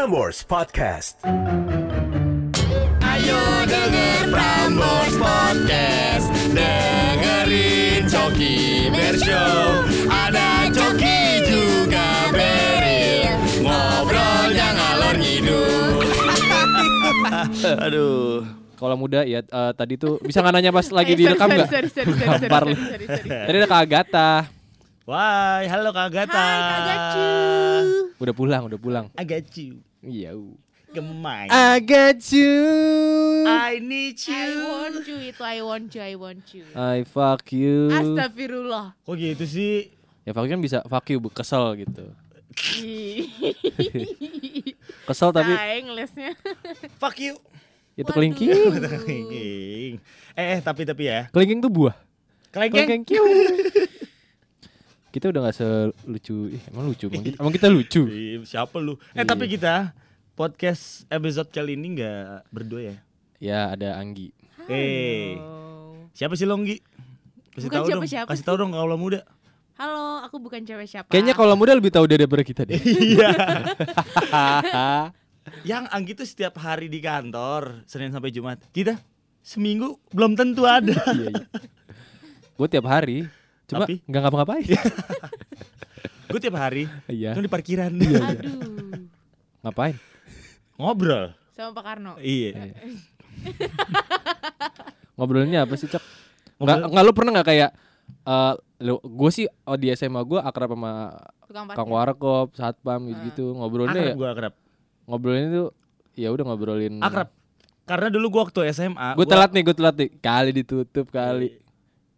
Prambors Podcast. Ayo denger Prambors Podcast Dengerin Coki Bershow Ada Coki juga Beril Ngobrolnya ngalor ngidul Aduh. Kalau muda ya eh, tadi tuh bisa nggak nanya pas lagi direkam nggak? Sorry, sorry, sorry, sorry, Gampar sorry, lu. sorry, sorry, sorry. Tadi ada Kak Agatha. Why, halo Kak Gata. Hai Kak. Udah pulang, udah pulang. You. Iya. Gemai. I got you. I need you. I want you itu I want you I want you. I fuck you. Astagfirullah. Kok gitu sih? Ya fuck you kan bisa fuck you kesel gitu. Kesel tapi Saing lesnya. Fuck you. itu Waduh. kelingking. Kelingking. Eh, eh, tapi tapi ya. Kelingking tuh buah. Kelingking. Kelingking. Kita udah gak selucu, ih, emang lucu, emang kita, emang kita lucu. Ih, Siapa lu? Eh, Iya. tapi kita podcast episode kali ini nggak berdua ya? Ya ada Anggi. Eh, Halo. siapa sih Longgi? Kasih Bukan tahu dong. siapa-siapa Kasih sih. tahu dong kalau muda. Halo, aku bukan cewek siapa. Kayaknya kalau muda lebih tahu daripada kita deh. Iya. Yang Anggi tuh setiap hari di kantor, Senin sampai Jumat. Kita seminggu belum tentu ada. Iya, iya. Gue tiap hari, cuma Tapi? nggak ngapa-ngapain. Gue tiap hari Iya. cuma di parkiran. Aduh. Ngapain? Ngobrol. Sama Pak Karno. Iya. Ngobrolinnya apa sih, Cok? Nggak, Ngobrol- nggak lu pernah nggak kayak eh lu gue sih oh, di SMA gue akrab sama. Kang Warkop, Satpam gitu-gitu. Ngobrolinnya Akrab ya, gue akrab. ngobrolin itu ya udah ngobrolin. Akrab. Karena dulu gue waktu SMA. Gue gua- telat nih, gue telat nih. Kali ditutup kali.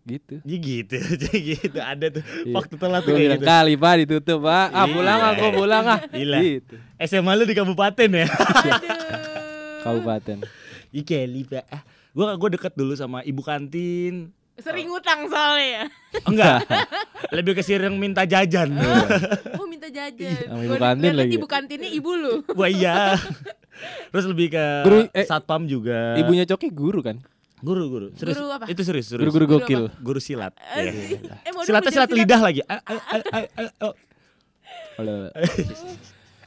Gitu. Ya gitu, jadi gitu ada tuh Iya. waktu telat tuh gitu. kali pak ditutup pak. Ah pulang ah, pulang ah. Gila. Gitu. SMA lu di kabupaten ya? Kabupaten. Iya kali pak. Ah, Gue gue deket dulu sama ibu kantin. Sering ngutang soalnya ya. Enggak, lebih ke sering minta jajan. Oh minta jajan. Sama ibu Gua kantin lagi. Ibu kantinnya ibu lu. Wah iya. Terus lebih ke Guru- eh, satpam juga. Ibunya Coki guru kan? Guru guru. Serius. Guru apa? Itu serius serius. Guru-guru Guru gokil. Guru silat. Iya. Eh, mau Silatnya silat silat. lidah lagi.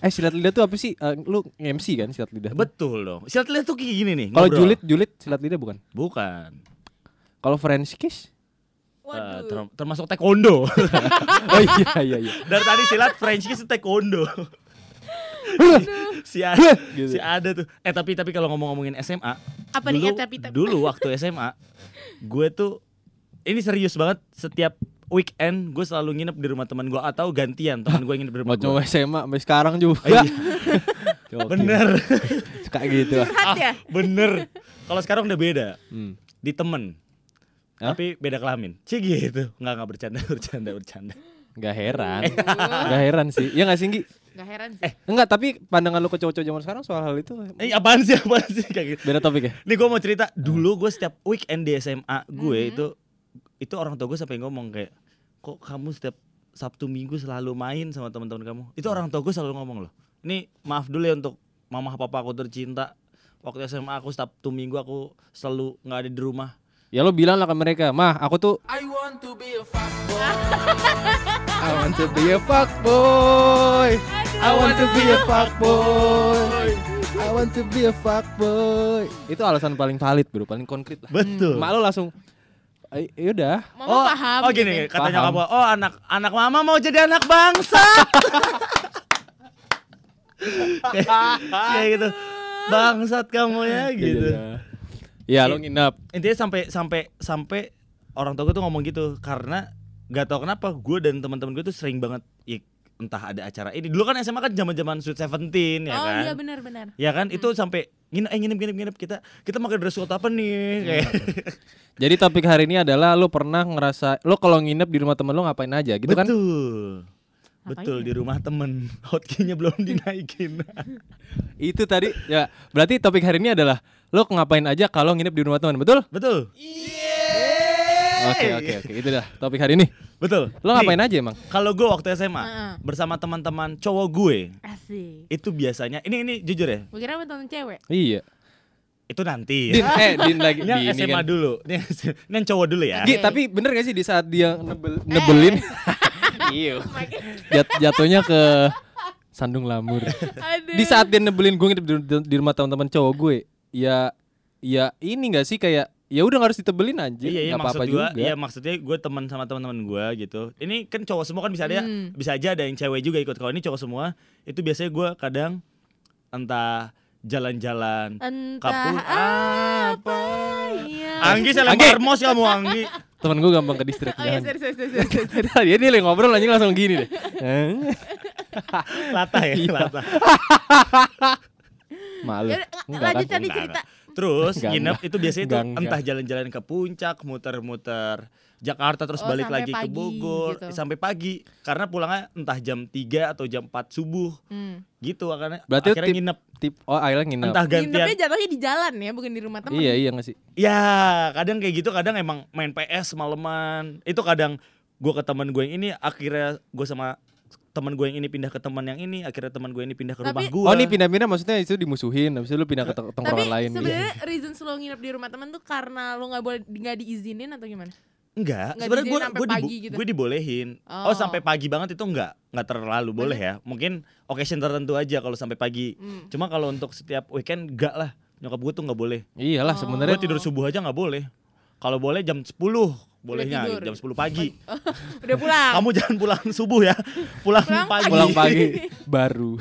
Eh silat lidah tuh apa sih? Eh, lu MC kan silat lidah? Betul dong. Silat lidah tuh kayak gini nih. Kalau ngobrol. julid julid silat lidah bukan? Bukan. Kalau French kiss? Eh, Waduh. ter- termasuk taekwondo. oh iya iya iya. Dari tadi silat French kiss itu taekwondo. si ada, Gitu. si ada tuh. Eh tapi tapi kalau ngomong-ngomongin SMA, Apa dulu, nih eh, tapi tapi. dulu waktu SMA, gue tuh ini serius banget setiap weekend gue selalu nginep di rumah teman gue atau gantian teman gue nginep di rumah Mau coba gue. SMA sampai sekarang juga. Iya. Bener, Suka gitu. ah. Ya. bener. Kalau sekarang udah beda, Hmm. di temen. Hah? Tapi beda kelamin. Cih gitu. Nggak nggak bercanda, bercanda, bercanda. Gak heran. Gak heran sih. Iya gak sih Nggi? Gak heran sih. Eh. Enggak, tapi pandangan lu ke cowok-cowok zaman sekarang soal hal itu Eh apaan sih, apaan sih kayak gitu. beda topik ya? Nih gue mau cerita dulu gue setiap weekend di SMA gue Mhm. itu itu orang tua gue sampai ngomong kayak kok kamu setiap Sabtu Minggu selalu main sama teman-teman kamu. Itu orang tua gue selalu ngomong loh. Ini maaf dulu ya untuk mama papa aku tercinta. Waktu SMA aku Sabtu Minggu aku selalu nggak ada di rumah. Ya lo bilang lah ke mereka, mah aku tuh I want to be a fuckboy. I want to be a fuckboy. I want to be a fuckboy. Itu alasan paling valid bro, paling konkret lah. Betul. Mak lo langsung "Eh, yaudah Mama oh, paham. oh gini gitu. katanya Paham. kamu, oh anak anak mama mau jadi anak bangsa. kayak, gitu. Bangsat kamu ya gitu. Ya lo nginep. intinya sampai sampai sampai orang tua gue tuh ngomong gitu karena gak tau kenapa gue dan teman-teman gue tuh sering banget ya, entah ada acara ini. Dulu kan SMA kan zaman zaman Sweet Seventeen ya Oh kan? iya benar-benar. ya kan? Itu sampai nginep eh nginep nginep nginep. Kita kita makan dress code apa nih? Kayak Jadi topik hari ini adalah lo pernah ngerasa lo kalau nginep di rumah temen lo ngapain aja? Gitu kan? betul. Betul ya? di rumah temen. Hotkeynya belum dinaikin. Itu tadi ya. Berarti topik hari ini adalah lo ngapain aja kalau nginep di rumah teman, betul? betul Oke oke oke itu dah topik hari ini. betul Lo ngapain aja emang? kalau gue waktu SMA Heeh. bersama teman-teman cowok gue Asik. itu biasanya ini ini jujur ya Gue kira nonton cewek. Iya. itu nanti Din, eh Din lagi Ini di SMA kan. dulu. Ini, ini yang cowok dulu ya. Gi, tapi bener gak sih di saat dia nebel, nebelin Iya. Jat, jatuhnya ke Sandung lamur. Aduh. di saat dia nebelin gue di- di rumah teman-teman cowok gue, ya ya ini gak sih kayak ya udah nggak harus ditebelin aja, Iya, iya nggak maksud apa-apa gua, juga. iya maksudnya gue teman sama teman-teman gue gitu. Ini kan cowok semua kan bisa ada, Hmm. bisa aja ada yang cewek juga ikut. Kalau ini cowok semua, itu biasanya gue kadang entah jalan-jalan. Entah Kapul apa ya. Anggi saya lempar mos kamu Anggi. Temen gue gampang ke distrik. Oh iya, jangan. sorry, sorry, sorry, dia lagi ngobrol anjing langsung gini deh. Eh, Latah ya, Iya. latah. Malu. Enggak lanjut kan? tadi Enggak, cerita. Terus Enggak, nginep itu biasanya enggak. entah jalan-jalan ke puncak, muter-muter Jakarta terus Oh, balik lagi ke pagi Bogor gitu. sampai pagi karena pulangnya entah jam 3 atau jam 4 subuh Hmm. gitu karena Berarti akhirnya tip- nginep Tip oh akhirnya nginep. entah gantian Nginepnya jatuhnya di jalan ya, bukan di rumah teman. Iya iya gak sih? Ya kadang kayak gitu kadang emang main PS maleman Itu kadang gue ke teman gue yang ini akhirnya gue sama teman gue yang ini pindah ke teman yang ini akhirnya teman gue ini pindah ke rumah Tapi- gue Oh ini pindah-pindah maksudnya itu dimusuhin, habis itu lu pindah ke tong- Tapi tongkrongan lain. gitu. sebenarnya reason lo nginep di rumah teman tuh karena lo nggak boleh nggak diizinin atau gimana? Enggak, Nggak sebenarnya gue gue pagi gitu? gue dibolehin. Oh. Oh. sampai pagi banget itu enggak, enggak terlalu boleh ya. Mungkin occasion tertentu aja kalau sampai pagi. Hmm. Cuma kalau untuk setiap weekend enggak lah. Nyokap gue tuh enggak boleh. Iyalah Oh. sebenarnya Gue tidur subuh aja enggak boleh. Kalau boleh jam 10 bolehnya tidur. jam 10 pagi. Udah pulang. Kamu jangan pulang subuh ya. Pulang, Pulang pagi. pulang pagi baru.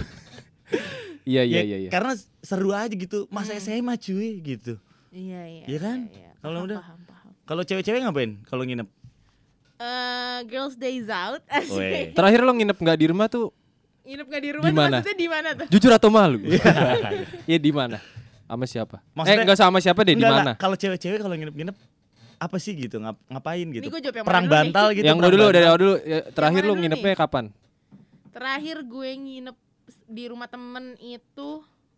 Iya iya Ya, iya iya. Karena seru aja gitu. Masa Hmm. SMA cuy gitu. Iya iya. Iya kan? iya. Kalau Paham, udah- paham, paham. Kalau cewek-cewek ngapain kalau nginep? Eh, girls days out. Asik. Terakhir lo nginep nggak di rumah tuh Nginep gak di rumah Di tuh maksudnya di mana tuh? jujur atau malu? Iya di mana? Sama siapa? Maksudnya- eh enggak sama siapa deh di mana? Kalau cewek-cewek kalau nginep-nginep apa sih gitu? Ngap ngapain gitu? Ini gue jawab yang Perang mana dulu nih? bantal gitu. Yang dulu dari bantal. awal dulu. Ya, terakhir dulu nginepnya kapan? Terakhir gue nginep di rumah temen itu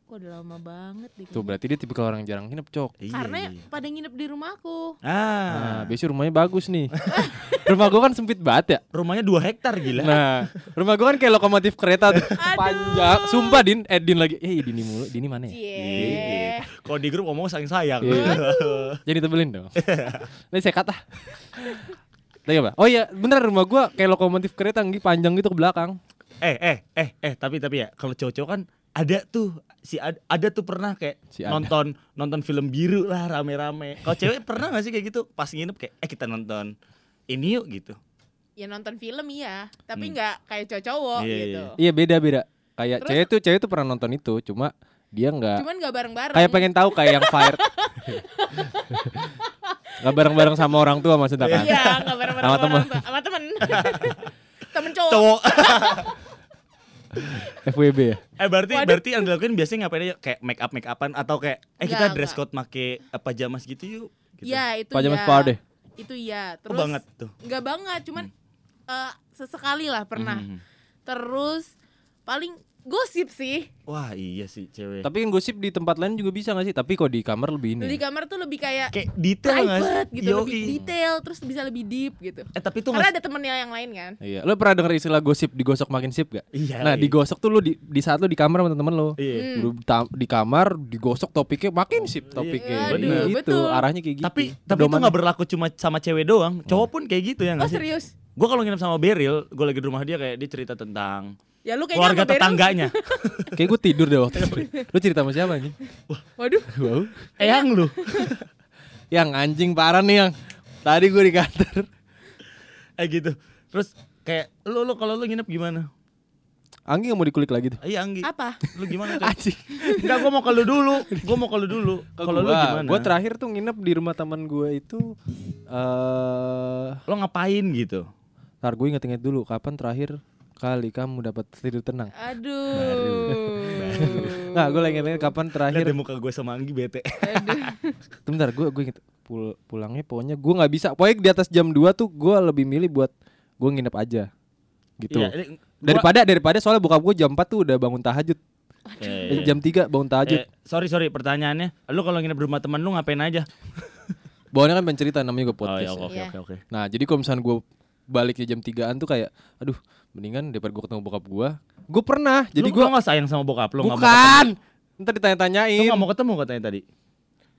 Kok udah lama banget deh Tuh berarti dia tipikal orang jarang nginep, Cok. Iya, Karena iya. pada nginep di rumah aku Ah, Nah, biasanya rumahnya bagus nih. rumah gua kan sempit banget ya. rumahnya 2 hektar gila. Nah, rumah gua kan kayak lokomotif kereta tuh. Panjang. Sumpah Din, eh Din lagi. Eh Dini mulu, Dini mana ya? Cie Kalau di grup ngomong saking sayang. Iya. Jadi tebelin dong. Ini saya kata. Lagi apa? Oh iya, bener rumah gua kayak lokomotif kereta panjang gitu ke belakang. eh, eh, eh, eh, tapi tapi ya kalau cowok-cowok kan ada tuh si ada, ada tuh pernah kayak Si ada. nonton nonton film biru lah rame-rame. Kalau cewek pernah gak sih kayak gitu? Pas nginep kayak eh kita nonton ini yuk gitu. Ya nonton film iya Tapi Hmm. nggak kayak cowok-cowok Iya, gitu iya. Iya beda-beda. Kayak Terus? cewek tuh cewek tuh pernah nonton itu, cuma dia nggak Cuman nggak bareng-bareng kayak pengen tahu kayak yang fire. Gak bareng-bareng sama orang tua maksudnya kan? Iya nggak bareng-bareng Sama sama temen. orang tua. Sama temen Temen cowok Cowok. FWB ya. eh berarti Waduh. berarti yang dilakuin biasanya ngapain aja? Kayak make up make upan atau kayak eh kita Enggak, dress enggak. code make apa jamas gitu yuk. Gitu. Iya itu Pajamas ya deh. Itu iya Oh, Terus banget tuh. nggak banget Cuman eh, sesekali lah pernah Mhm. Terus paling gosip sih Wah iya sih cewek. Tapi yang gosip di tempat lain juga bisa gak sih? Tapi kok di kamar lebih ini. Di kamar tuh lebih kayak kayak detail private gitu Lebih Yoi. detail Terus bisa lebih deep gitu Eh tapi itu Karena nggak ada temennya yang lain kan Iya, lo pernah denger istilah gosip digosok makin sip gak? Iya. Nah, iya. digosok tuh lo di, di saat lo di kamar sama temen lo. Iya. Hmm. Ta- di kamar digosok topiknya makin sip topiknya. Waduh, Iya, itu betul. arahnya kayak gitu. Tapi tapi itu nggak berlaku cuma sama cewek doang. Cowok pun kayak gitu ya Oh nggak sih? serius Gue kalau nginep sama Beril, gue lagi di rumah dia kayak dia cerita tentang Ya lu kayaknya keluarga tetangganya. kayak gue tidur deh waktu itu. Lo cerita sama siapa nih? Waduh Wow. Eyang lu. Yang anjing parah nih yang tadi gue di kantor. Eh gitu. Terus kayak lu lu kalau lu nginep gimana? Anggi gak mau dikulik lagi tuh. Iya Anggi. Apa? Lu gimana tuh? Anjing. Enggak, gue mau ke lu dulu. Gue mau ke lu dulu. Kalau lu gimana? Gue terakhir tuh nginep di rumah teman gue itu eh Lo ngapain gitu? Ntar gue inget-inget dulu kapan terakhir kali kamu dapat tidur tenang. Aduh Nggak, gue lagi inget kapan terakhir. Lihat deh muka gue sama Anggi bete. Tuh, Bentar, gue gue inget pul pulangnya pokoknya gue nggak bisa. Pokoknya di atas jam 2 tuh gue lebih milih buat gue nginep aja. Gitu. Iya, ini- gua- daripada daripada soalnya bokap gue jam 4 tuh udah bangun tahajud. Eh, Eh, jam 3 bangun tahajud. eh, sorry sorry pertanyaannya. Lu kalau nginep di rumah temen lu ngapain aja? Bawaannya kan pengen cerita namanya gue Oh podcast. ya oke Iya. oke oke. Nah, jadi kalau misalnya gue baliknya jam 3-an tuh kayak aduh, mendingan daripada gue ketemu bokap gue. Gue pernah. Jadi Jadi gue gue gak sayang sama bokap lu nggak mau bukan. Ntar ketemu. Lu ditanya-tanyain. gak mau ketemu katanya tadi.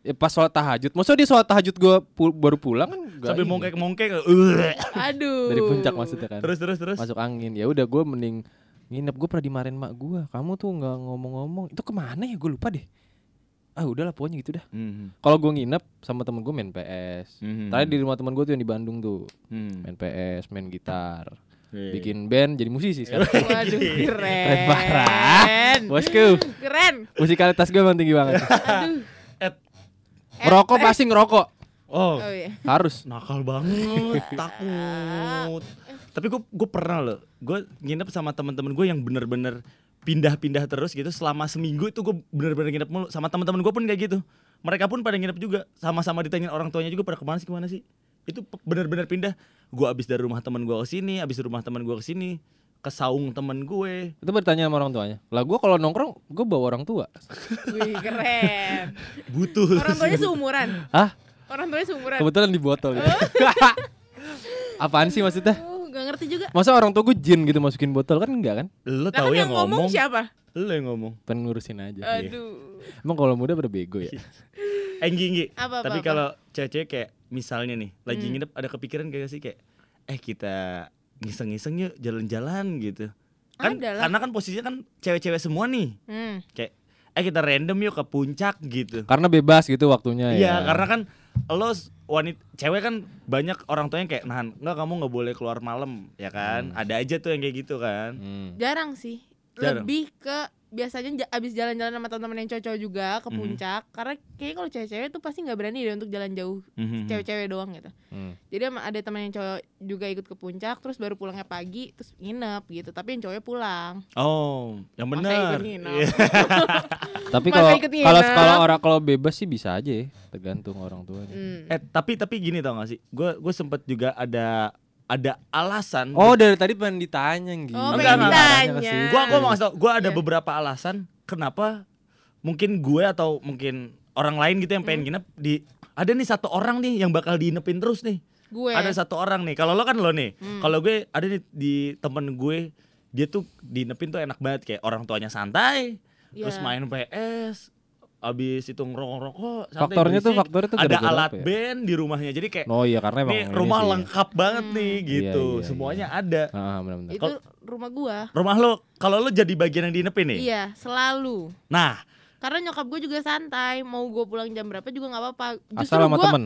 Ya, pas sholat tahajud. Maksudnya dia sholat tahajud gue baru pulang kan nggak Sambil ini. mongkek-mongkek. uh. Aduh dari puncak maksudnya kan. Terus terus terus. masuk angin. Ya udah gue mending nginep gue pernah dimarahin mak gue kamu tuh nggak ngomong-ngomong itu ke mana ya gue lupa deh ah udahlah pokoknya gitu dah Mhm. kalau gue nginep sama temen gue main PS Mhm. tadi di rumah temen gue tuh yang di Bandung tuh Hmm. main PS main gitar Iya. bikin band jadi musisi sekarang Waduh keren. Keren parah. bosku Keren. musikalitas gue emang tinggi banget Aduh. Eh, ngerokok pasti ngerokok oh, Oh iya. harus nakal banget, takut. Tapi gue gue pernah loh, gue nginep sama teman-teman gue yang bener-bener pindah-pindah terus gitu selama seminggu itu gue bener-bener nginep mulu sama teman-teman gue pun kayak gitu. Mereka pun pada nginep juga, sama-sama ditanyain orang tuanya juga pada ke mana sih ke mana sih. Itu bener-bener pindah. Gue abis dari rumah teman gue ke sini, abis dari rumah teman gue ke sini, ke saung teman gue. itu bertanya sama orang tuanya lah gue kalau nongkrong gue bawa orang tua Wih keren. Butuh. Orang tuanya seumuran. ah Orang tuanya seumuran. kebetulan di botol gitu. apaan sih maksudnya gak ngerti juga. masa orang tua gue jin gitu masukin botol kan enggak kan Lo tahu kan yang ngomong? siapa? Lo yang ngomong. pengen ngurusin aja Aduh. emang kalau muda pada bego ya Eh, Enggi, Enggi. Apa, apa, Tapi kalau cewek-cewek kayak misalnya nih, lagi Hmm. nginep ada kepikiran kayak sih kayak eh kita ngiseng-ngiseng yuk jalan-jalan gitu. Kan karena kan posisinya kan cewek-cewek semua nih. Hmm. Kayak eh kita random yuk ke puncak gitu. karena bebas gitu waktunya ya Iya, karena kan lo wanita cewek kan banyak orang tuanya kayak nahan, enggak kamu nggak boleh keluar malam, ya kan? Ada aja tuh yang kayak gitu kan. Hmm. Jarang sih. Jarang. Lebih ke biasanya abis jalan-jalan sama teman-teman yang cowok juga ke Mhm. puncak karena kayaknya kalau cewek-cewek tuh pasti nggak berani deh untuk jalan jauh Mhm. cewek-cewek doang gitu Hmm. jadi ada teman yang cowok juga ikut ke puncak terus baru pulangnya pagi terus nginep gitu tapi yang cowoknya pulang Oh, yang benar. Iya. tapi kalau kalau kalau orang kalau bebas sih bisa aja ya tergantung orang tuanya Hmm. Eh, tapi tapi gini tau gak sih? Gue gue sempet juga ada ada alasan oh dari tadi pengen ditanya gitu Oh, pengen ditanya. Gua gua mau ngasih tau, gua ada Iya. beberapa alasan kenapa mungkin gue atau mungkin orang lain gitu yang pengen Hmm. nginep di ada nih satu orang nih yang bakal diinepin terus nih. gue Ada satu orang nih. Kalau lo kan lo nih. Hmm. Kalau gue ada nih di temen gue dia tuh diinepin tuh enak banget kayak orang tuanya santai, terus Iya. main PS, abis itu ngerokok-rokok, faktornya tuh berisik. faktornya tuh ada alat ya? band di rumahnya. Jadi kayak oh iya karena emang nih ini rumah sih ya. lengkap banget nih Hmm. gitu. Iya, iya, Semuanya iya. ada. ah benar-benar itu rumah gua Rumah lo kalau lo jadi bagian yang diinepin nih. iya selalu Nah, karena nyokap gue juga santai mau gue pulang jam berapa juga nggak apa-apa justru asal sama gua temen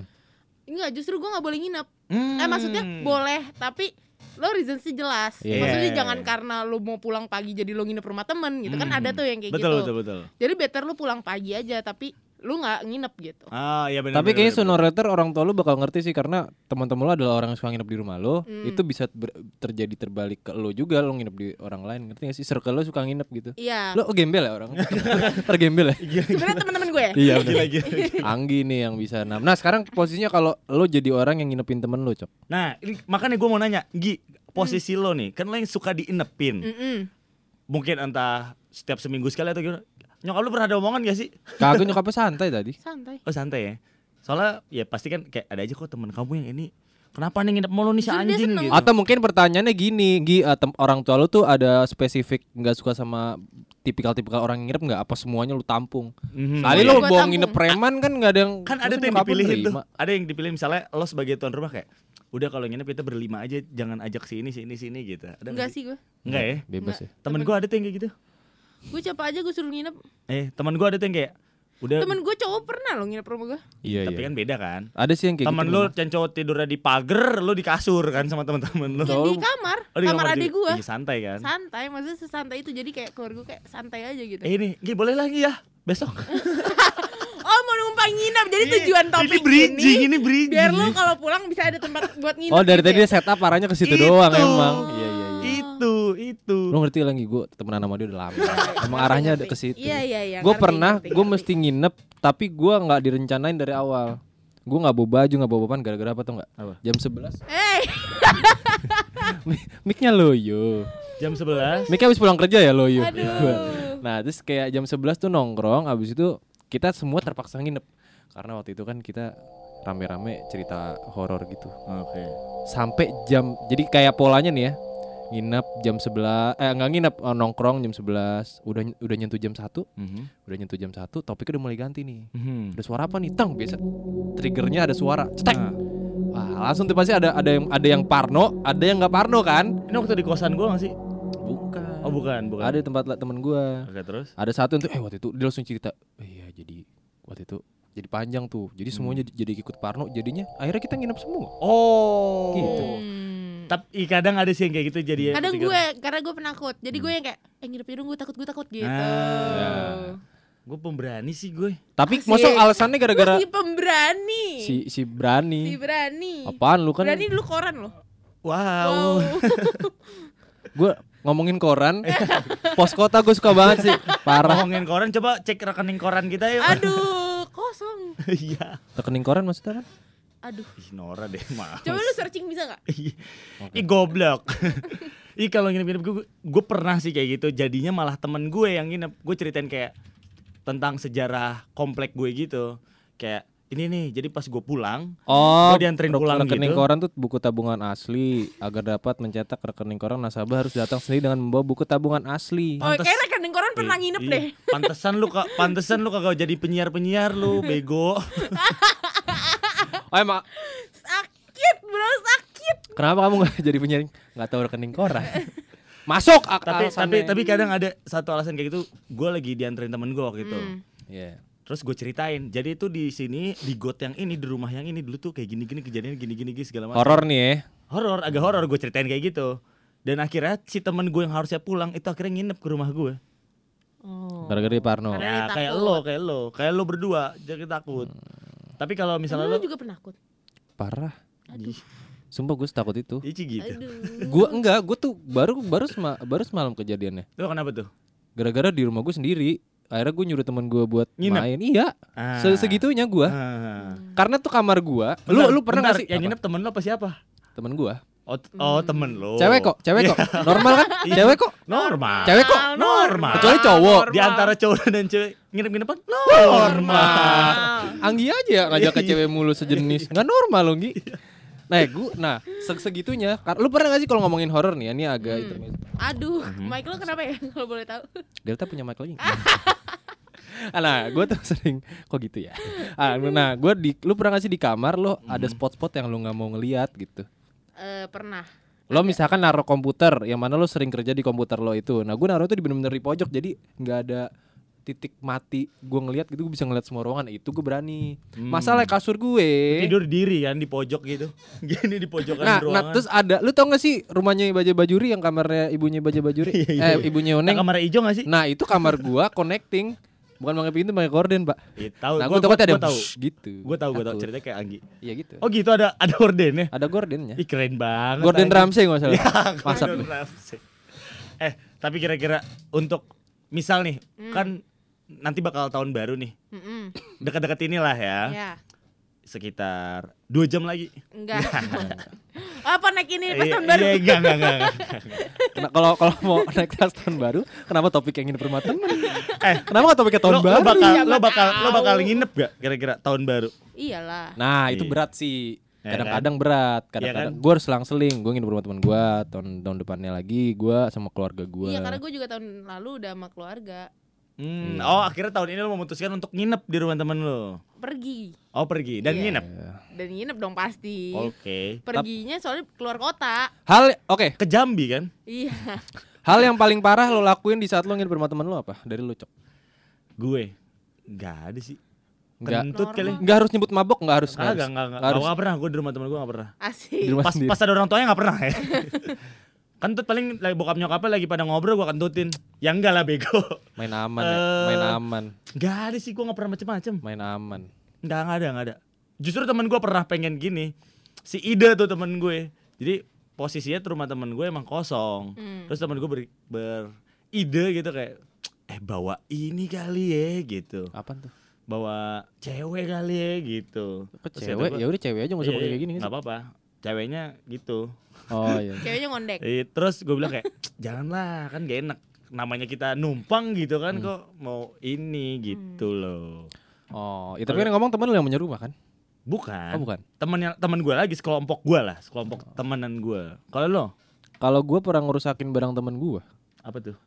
enggak justru gue nggak boleh nginep hmm. eh maksudnya boleh tapi lo reason sih jelas Iya. maksudnya jangan karena lo mau pulang pagi jadi lo nginep rumah temen gitu kan Hmm. ada tuh yang kayak betul, gitu betul betul jadi better lo pulang pagi aja tapi lo nggak nginep gitu Ah, iya benar. tapi kayaknya sooner or later orang tua lu bakal ngerti sih karena teman-teman lu adalah orang yang suka nginep di rumah lo Hmm. itu bisa ber- terjadi terbalik ke lo juga lo nginep di orang lain ngerti gak sih circle lo suka nginep gitu iya lo oh, gembel ya orang tergembel ya sebenarnya teman-teman gue ya iya benar. Gila, gila. Anggi nih yang bisa nah nah sekarang posisinya kalau lo jadi orang yang nginepin temen lo cok Nah, ini makanya gue mau nanya, Gi, posisi lo nih, kan lo yang suka diinepin. Mm-mm. Mungkin entah setiap seminggu sekali atau gimana. Nyokap lo pernah ada omongan gak sih? kagak nyokapnya santai tadi santai Oh santai ya. Soalnya ya pasti kan kayak ada aja kok temen kamu yang ini. Kenapa nih nginep mulu nih si anjing gitu. atau mungkin pertanyaannya gini Gi tem- orang tua lo tuh ada spesifik nggak suka sama tipikal-tipikal orang yang nginep nggak apa semuanya lu tampung Mhm. Kali bawa tampung. nginep preman kan nggak ada yang kan ada yang lu tuh. nerima? Ada yang dipilih misalnya lo sebagai tuan rumah kayak udah kalau nginep kita berlima aja jangan ajak sini sini sini gitu. Ada nggak enggak sih gue Enggak ya? Bebas ya. Temen gue ada tuh yang kayak gitu. Gue siapa aja gue suruh nginep Eh, teman gue ada tuh yang kayak udah temen gue cowok pernah lo nginep rumah gue Iya tapi iya. kan beda kan. Ada sih yang kayak Temen gitu. lu memang. yang cowok tidurnya di pagar, lu di kasur kan sama teman-teman lu. Ya, di kamar Oh, di kamar adik juga. gue Iya, santai kan. santai maksudnya sesantai itu jadi kayak keluarga gue kayak santai aja gitu Eh ini, Gi, boleh lagi ya besok. oh mau numpang nginep jadi Iya, tujuan topik ini bridging, ini bridging. biar lo kalau pulang bisa ada tempat buat nginep Oh dari gitu tadi ya. dia setup arahnya ke situ Itu. doang emang. Iya iya. Lu ngerti lagi gue temenan sama dia udah lama. Emang arahnya ada ke situ. iya iya iya Gue pernah, gue mesti nginep, tapi gue nggak direncanain dari awal. Gue nggak bawa baju, nggak bawa papan, gara-gara apa tuh nggak? Apa? Jam 11 eh Mic-nya loyo. Jam 11. Mic habis pulang kerja ya loyo. aduh Nah terus kayak jam 11 tuh nongkrong, abis itu kita semua terpaksa nginep. Karena waktu itu kan kita rame-rame cerita horor gitu. Oke. Sampai jam, jadi kayak polanya nih ya. Nginep jam 11, eh nggak nginep, oh, nongkrong jam 11. Udah udah nyentuh jam 1, Mhm. udah nyentuh jam 1, topiknya udah mulai ganti nih. Mhm. Ada suara apa nih? Tang, biasa triggernya ada suara. Cetek. Nah, Wah, langsung tuh pasti ada ada yang ada yang parno, ada yang nggak parno kan? ini waktu di kosan gua gak sih? Bukan. Oh, Oh bukan, bukan. Ada di tempat temen gua. Oke terus. Ada satu tuh eh waktu itu dia langsung cerita, "Eh, iya jadi waktu itu jadi panjang tuh. Jadi semuanya di- jadi ikut Parno jadinya akhirnya kita nginep semua. Oh. Gitu. Hmm. Tapi kadang ada sih yang kayak gitu jadi ya. Kadang gue karena gue penakut. Jadi gue yang kayak eh nginep di rumah gue takut gue takut gitu. Ah. Gue pemberani sih gue. Tapi Asik. masuk alasannya gara-gara Si pemberani. si si berani. Si berani. Apaan lu kan Berani dulu koran loh. Wow. Wow. gue ngomongin koran pos kota gue suka banget sih parah Ngomongin koran coba cek rekening koran kita yuk. Aduh, kosong. Iya. rekening koran maksudnya kan Aduh. Ih Nora deh mah. Coba lu searching bisa gak? Ih goblok. Ih kalau nginep-nginep gue, gue pernah sih kayak gitu. Jadinya malah temen gue yang nginep. Gue ceritain kayak tentang sejarah komplek gue gitu. Kayak ini nih, jadi pas gue pulang, oh Gua dianterin pulang rekening gitu. koran tuh buku tabungan asli agar dapat mencetak rekening koran nasabah harus datang sendiri dengan membawa buku tabungan asli Oh, Pantes. kayak rekening koran pernah Ih, nginep iya. deh. Pantesan lu kak, pantesan lu kagak jadi penyiar-penyiar lu, bego. Oh emang Sakit, bro, sakit. kenapa kamu nggak jadi penyiar nggak tahu rekening koran masuk ak tapi tapi tapi kadang ada satu alasan kayak gitu. Gue lagi dianterin temen gue waktu itu. Hmm. Iya. Terus gue ceritain, jadi itu di sini di got yang ini di rumah yang ini dulu tuh kayak gini-gini kejadian gini-gini segala macam. horor nih ya Horor, agak horor gue ceritain kayak gitu. Dan akhirnya si temen gue yang harusnya pulang itu akhirnya nginep ke rumah gue. Oh. gara-gara di Parno Ya kayak lo, kayak lo, kayak lo berdua jadi takut. Tapi kalau misalnya Emang lo, lu juga penakut. parah Aduh. sumpah gue takut itu Ici gitu. Aduh. gue enggak gue tuh baru baru sema- baru semalam kejadiannya Lo kenapa tuh? gara-gara di rumah gue sendiri akhirnya gue nyuruh temen gue buat Nginep? main iya Ah. Se- segitunya gue Ah. karena tuh kamar gue lu lu pernah bentar, nggak sih yang Apa? nginep temen lo apa siapa? temen gue Oh, oh temen lo. cewek kok cewek kok normal kan Iya. cewek kok Normal. Cewek kok normal. Kecuali cowok. Di antara cowok dan cewek nginep-nginepan normal. Anggi aja ya ngajak ke cewek mulu sejenis nggak normal lo Nggi nah gue nah se- segitunya lu pernah gak sih kalau ngomongin horor nih ya ini agak Hmm. intermezzo. Aduh, Mhm. mic lo kenapa ya kalau boleh tahu? Delta punya mic lagi nggak? nah gue tuh sering kok gitu ya ah, nah gue di lu pernah gak sih di kamar lo ada spot-spot yang lu nggak mau ngeliat gitu Eh, pernah. lo misalkan naruh komputer yang mana lo sering kerja di komputer lo itu nah gue naruh itu di bener-bener di pojok jadi nggak ada titik mati gue ngeliat gitu gue bisa ngeliat semua ruangan itu gue berani Hmm. masalah kasur gue Tidur diri kan di pojok gitu. Gini di pojokan nah, nah ruangan. terus ada lu tau gak sih rumahnya Baja Bajuri yang kamarnya ibunya Baja Bajuri Iya, iya, eh iya. ibunya Nah, Oneng kamar hijau gak sih? nah itu kamar gua connecting bukan pakai pintu pakai gorden pak Iya, tahu. nah gua, gue takutnya ada gua tahu. gitu Gue tahu, gue tahu ceritanya kayak Anggi. iya gitu Oh gitu ada ada ordennya. ada gordennya Ih keren banget. gorden Anggi. Ramsay nggak salah Ya, masak Gordon Ramsay. Eh, tapi kira-kira untuk misal nih, Hmm. kan nanti bakal tahun baru nih. Mm-mm. Dekat-dekat inilah ya. Ya, Sekitar dua jam lagi. enggak. Apa naik ini pas Iya, tahun baru? Iya, enggak, enggak, enggak. enggak. Kalau kalau mau naik tas tahun baru kenapa topik yang ini rumah temen Eh, kenapa nggak topiknya tahun lo, baru lo bakal lo bakal lo bakal nginep gak kira-kira tahun baru? Iyalah. nah itu Iya. berat sih Ya kadang-kadang berat Iya kadang-kadang kan? gue harus selang-seling gue nginep rumah teman gue tahun tahun depannya lagi gue sama keluarga gue Iya, karena gue juga tahun lalu udah sama keluarga Hmm, Iya. Oh akhirnya tahun ini lo memutuskan untuk nginep di rumah temen lo. pergi Oh pergi dan Iya. nginep. dan nginep dong pasti. Oke. Perginya soalnya keluar kota. hal oke Ke Jambi kan? Iya. hal yang paling parah lo lakuin di saat lo nginep rumah teman lo apa dari lo cok Gue nggak ada sih. Kentut kali. nggak harus nyebut mabok nggak harus nggak Enggak, harus. enggak, enggak, Nggak harus. enggak pernah. Gue di rumah temen gue enggak pernah. Asik. Di rumah Pas sendiri. pas ada orang tuanya enggak pernah ya. Kentut paling lagi bokap nyokapnya lagi pada ngobrol gue kentutin. Ya enggak lah bego. main aman ya Eh. main aman Enggak ada sih gue enggak pernah macem-macem. main aman Enggak, enggak ada, enggak ada. Justru temen gue pernah pengen gini. Si Ida tuh temen gue. Jadi posisinya tuh rumah temen gue emang kosong. Hmm. Terus temen gue ber, beride gitu kayak eh bawa ini kali ya gitu. apa tuh Bawa cewek kali ya gitu. Kok cewek ya gua, udah cewek aja nggak usah "Iya, pakai kayak gini nggak apa-apa. Ceweknya gitu. oh iya Ceweknya ngondek. Eh, terus gue bilang kayak janganlah kan gak enak. Namanya kita numpang gitu kan Hmm. kok mau ini gitu loh. oh ya, tapi kan yang ngomong temen lo yang rumah kan Bukan. oh bukan Temennya temen gue lagi sekelompok gue lah, sekelompok temenan gue. Kalau lo kalau gue pernah ngerusakin barang temen gue apa tuh?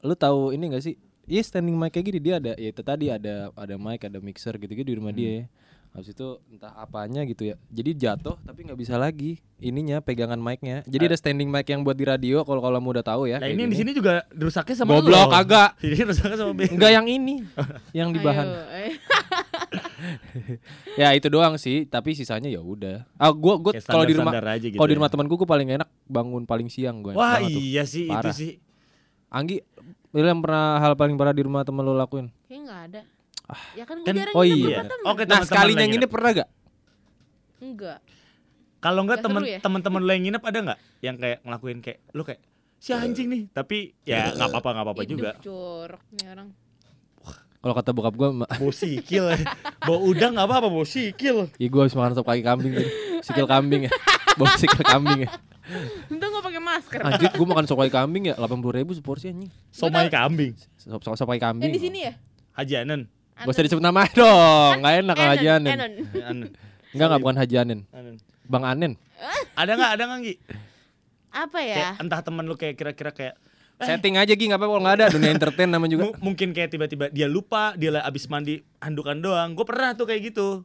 lu tahu ini gak sih Iya standing mic kayak gini dia ada ya itu tadi ada ada mic ada mixer gitu-gitu di rumah Hmm. dia Habis itu entah apanya gitu ya. Jadi jatuh tapi nggak bisa lagi ininya pegangan mic-nya. Jadi ada standing mic yang buat di radio kalau kalau kamu udah tahu ya. Nah ini yang di sini juga dirusaknya sama Goblok, lo. kagak. Ini rusaknya sama Ben. Enggak yang ini, yang di bahan. Eh. Ya itu doang sih, tapi sisanya ya udah. Ah gua gua kalau di rumah gitu kalau di ya. rumah temanku gua paling enak bangun paling siang gua. Wah banget tuh. iya sih itu Parah. sih. Anggi, yang pernah hal paling parah di rumah temen lo lakuin? Kayaknya nggak ada. Ya kan gue kan- jarang oh nginep iya. Oke Nah teman-teman sekalinya lo yang ini nginep. pernah gak? Enggak. Kalau enggak temen ya? teman-teman lo yang nginep ada nggak yang kayak ngelakuin kayak lu kayak si anjing nih tapi ya nggak apa-apa nggak apa-apa Hidup juga. jorok nih orang. Kalau kata bokap gua, ma- Bau sikil. Bau udang nggak apa-apa bau sikil. Ih gua habis makan sop kaki kambing tadi. Sikil kambing ya. Bau sikil kambing ya. Untung gue pakai masker. Anjir gua makan sop kaki kambing ya 80 ribu seporsi anjing. Kambing. Sop sop, sop kaki kambing. Yang di sini ya? Haji Anen. Gak usah disebut nama dong. Gak enak Haji Anen. Enggak enggak bukan Haji Anen. Bang Anen. Ada nggak ada nggak Gi? Apa Kayak ya? entah temen lu kayak kira-kira kayak Setting aja Gi, enggak apa-apa kalau enggak ada dunia entertain nama juga. mu- mungkin kayak tiba-tiba dia lupa dia lah abis mandi handukan doang. Gue pernah tuh kayak gitu.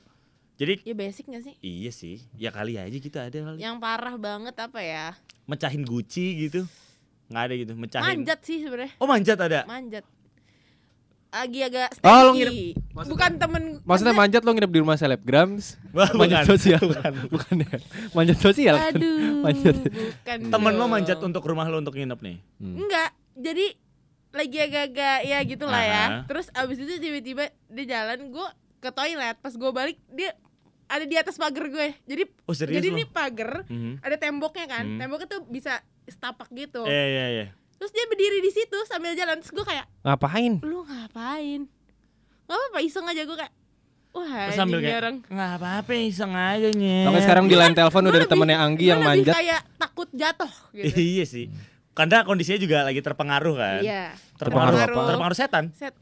Jadi Ya basic gak sih? iya sih, ya kali aja kita ada kali. Yang parah banget apa ya? Mecahin guci gitu. Nggak ada gitu, mecahin. Manjat sih sebenarnya. Oh manjat ada. Manjat. Lagi agak Oh, lo stinky. Bukan temen Maksudnya manjat lo nginep di rumah selebgrams? Wah, manjat bukan. sosial. Bukan. Bukan ya. Manjat sosial. kan? Aduh, Manjat. bukan. Temen lo manjat untuk rumah lo untuk nginep nih. Hmm. Enggak, jadi lagi agak-agak ya gitulah ya. Terus abis itu tiba-tiba dia jalan, gue ke toilet. Pas gue balik dia ada di atas pagar gue. Jadi Oh jadi lo? ini pagar Mhm. ada temboknya kan. Hmm. Temboknya tuh bisa setapak gitu. Iya iya iya. Terus dia berdiri di situ sambil jalan. Terus gue kayak, Ngapain? lu ngapain? Gak apa-apa iseng aja gue kayak, wah Terus sambil nih kayak orang. nggak apa-apa iseng aja nyet. Oke sekarang di line telepon udah ada lebih- temennya Anggi yang lebih manjat. kayak takut jatuh gitu. iya sih. Karena kondisinya juga lagi terpengaruh kan. Iya. Terpengaruh Terpengaruh apa? Terpengaruh setan. Set.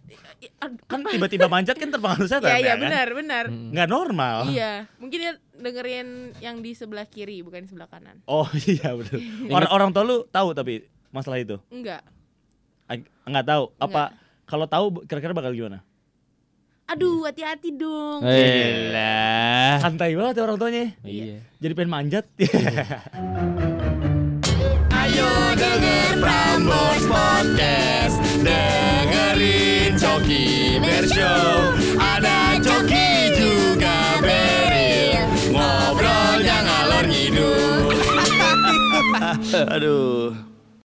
Kan tiba-tiba manjat kan terpengaruh setan. Iya iya ya kan? benar benar. Hmm. Nggak normal. Iya, mungkin dia dengerin yang di sebelah kiri bukan di sebelah kanan. Oh iya betul. Orang orang tua lu tahu tapi masalah itu. Enggak. Ag- Nggak tahu. Apa kalau tahu kira-kira bakal gimana? Aduh, hati-hati dong. Eh, Elah. Santai banget ya orang tuanya. Iya. Jadi pengen manjat. Ayo denger Prambors Podcast Dengerin Coki Bershow Ada Coki juga Beril Ngobrolnya ngalor ngidul Aduh.